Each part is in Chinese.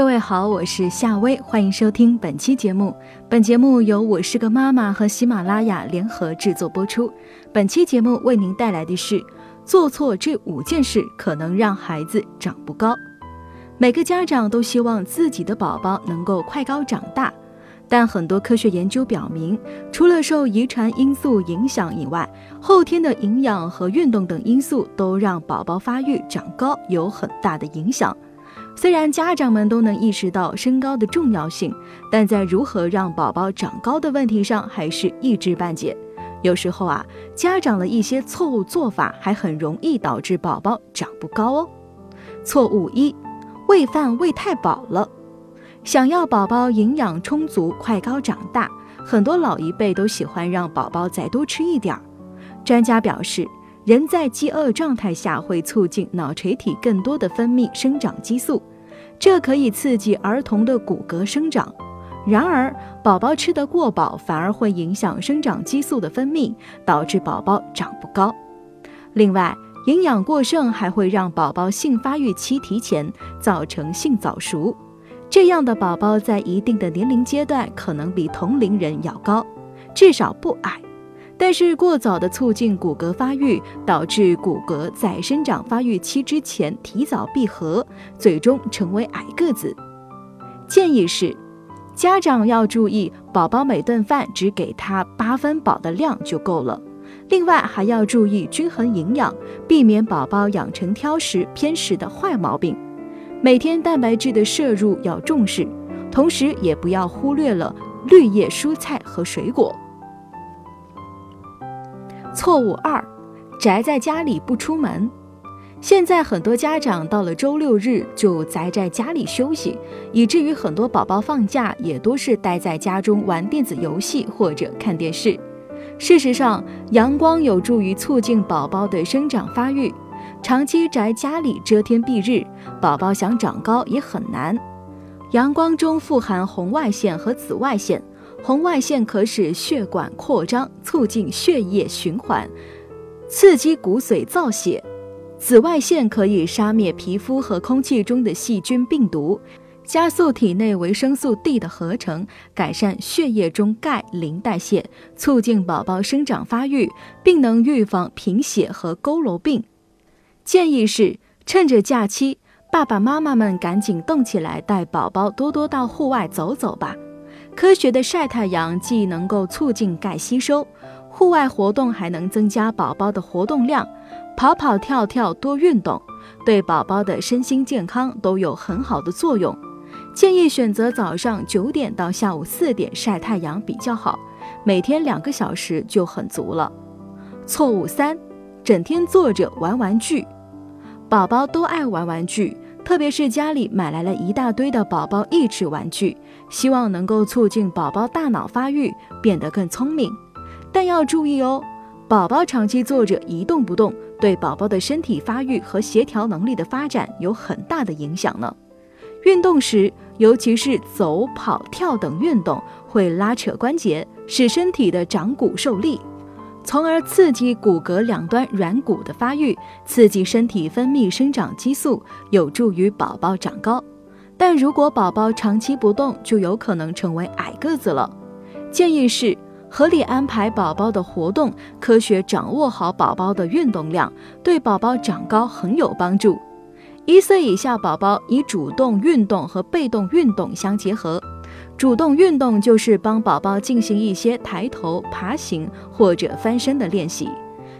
各位好，我是夏薇，欢迎收听本期节目。本节目由我是个妈妈和喜马拉雅联合制作播出。本期节目为您带来的是：做错这五件事可能让孩子长不高。每个家长都希望自己的宝宝能够快高长大，但很多科学研究表明，除了受遗传因素影响以外，后天的营养和运动等因素都让宝宝发育长高有很大的影响。虽然家长们都能意识到身高的重要性，但在如何让宝宝长高的问题上还是一知半解。有时候啊，家长的一些错误做法还很容易导致宝宝长不高哦。错误一，喂饭喂太饱了。想要宝宝营养充足、快高长大，很多老一辈都喜欢让宝宝再多吃一点儿。专家表示。人在饥饿状态下会促进脑垂体更多的分泌生长激素，这可以刺激儿童的骨骼生长。然而，宝宝吃得过饱反而会影响生长激素的分泌，导致宝宝长不高。另外，营养过剩还会让宝宝性发育期提前，造成性早熟。这样的宝宝在一定的年龄阶段可能比同龄人要高，至少不矮。但是过早的促进骨骼发育，导致骨骼在生长发育期之前提早闭合，最终成为矮个子。建议是，家长要注意，宝宝每顿饭只给他八分饱的量就够了。另外还要注意均衡营养，避免宝宝养成挑食偏食的坏毛病。每天蛋白质的摄入要重视，同时也不要忽略了绿叶蔬菜和水果。错误二，宅在家里不出门。现在很多家长到了周六日就宅在家里休息，以至于很多宝宝放假也都是待在家中玩电子游戏或者看电视。事实上，阳光有助于促进宝宝的生长发育。长期宅家里遮天蔽日，宝宝想长高也很难。阳光中富含红外线和紫外线。红外线可使血管扩张，促进血液循环，刺激骨髓造血；紫外线可以杀灭皮肤和空气中的细菌、病毒，加速体内维生素 D 的合成，改善血液中钙磷代谢，促进宝宝生长发育，并能预防贫血和佝偻病。建议是趁着假期，爸爸妈妈们赶紧动起来，带宝宝多多到户外走走吧。科学的晒太阳既能够促进钙吸收，户外活动还能增加宝宝的活动量，跑跑跳跳多运动，对宝宝的身心健康都有很好的作用。建议选择早上九点到下午四点晒太阳比较好，每天两个小时就很足了。错误三，整天坐着玩玩具，宝宝都爱玩玩具。特别是家里买来了一大堆的宝宝益智玩具，希望能够促进宝宝大脑发育，变得更聪明。但要注意哦，宝宝长期坐着一动不动，对宝宝的身体发育和协调能力的发展有很大的影响呢。运动时，尤其是走、跑、跳等运动，会拉扯关节，使身体的掌骨受力。从而刺激骨骼两端软骨的发育，刺激身体分泌生长激素，有助于宝宝长高。但如果宝宝长期不动，就有可能成为矮个子了。建议是合理安排宝宝的活动，科学掌握好宝宝的运动量，对宝宝长高很有帮助。一岁以下宝宝以主动运动和被动运动相结合。主动运动就是帮宝宝进行一些抬头、爬行或者翻身的练习；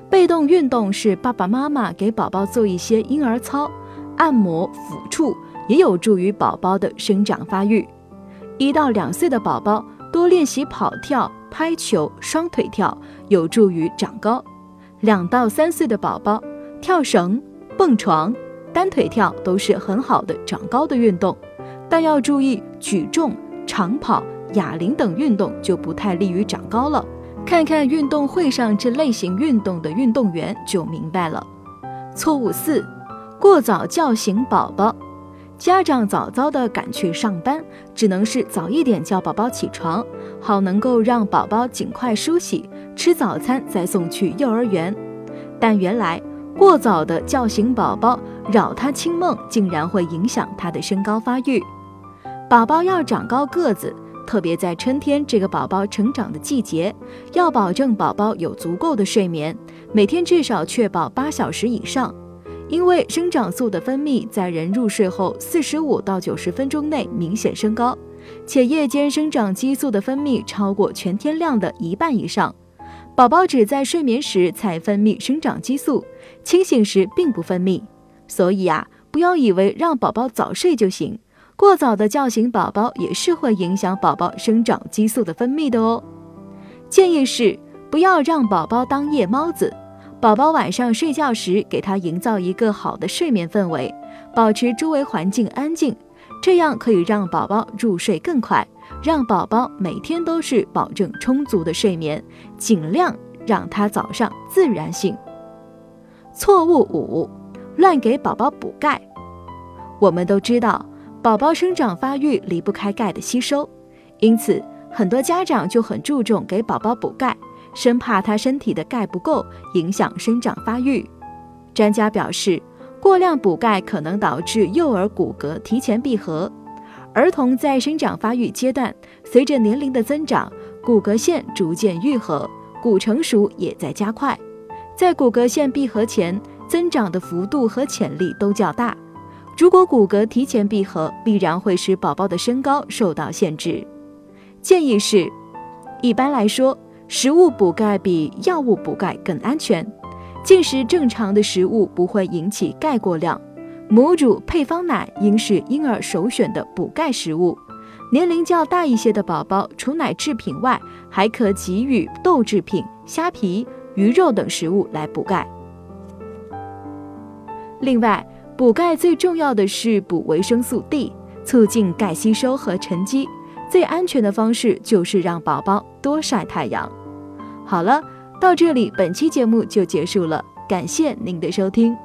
被动运动是爸爸妈妈给宝宝做一些婴儿操、按摩、抚触，也有助于宝宝的生长发育。一到两岁的宝宝多练习跑跳、拍球、双腿跳，有助于长高；两到三岁的宝宝跳绳、蹦床、单腿跳都是很好的长高的运动，但要注意举重。长跑、哑铃等运动就不太利于长高了。看看运动会上这类型运动的运动员就明白了。错误四，过早叫醒宝宝。家长早早的赶去上班，只能是早一点叫宝宝起床，好能够让宝宝尽快梳洗、吃早餐，再送去幼儿园。但原来过早的叫醒宝宝，扰他清梦，竟然会影响他的身高发育。宝宝要长高个子，特别在春天这个宝宝成长的季节，要保证宝宝有足够的睡眠，每天至少确保八小时以上。因为生长素的分泌在人入睡后四十五到九十分钟内明显升高，且夜间生长激素的分泌超过全天量的一半以上。宝宝只在睡眠时才分泌生长激素，清醒时并不分泌。所以啊，不要以为让宝宝早睡就行，过早的叫醒宝宝也是会影响宝宝生长激素的分泌的哦。建议是不要让宝宝当夜猫子。宝宝晚上睡觉时，给他营造一个好的睡眠氛围，保持周围环境安静，这样可以让宝宝入睡更快，让宝宝每天都是保证充足的睡眠，尽量让他早上自然醒。错误五，乱给宝宝补钙。我们都知道，宝宝生长发育离不开钙的吸收，因此很多家长就很注重给宝宝补钙。生怕他身体的钙不够，影响生长发育。专家表示，过量补钙可能导致幼儿骨骼提前闭合。儿童在生长发育阶段，随着年龄的增长，骨骼线逐渐愈合，骨成熟也在加快。在骨骼线闭合前，增长的幅度和潜力都较大。如果骨骼提前闭合，必然会使宝宝的身高受到限制。建议是，一般来说。食物补钙比药物补钙更安全。进食正常的食物不会引起钙过量。母乳、配方奶应是婴儿首选的补钙食物。年龄较大一些的宝宝，除奶制品外，还可给予豆制品、虾皮、鱼肉等食物来补钙。另外，补钙最重要的是补维生素 D，促进钙吸收和沉积。最安全的方式就是让宝宝多晒太阳。好了，到这里，本期节目就结束了。感谢您的收听。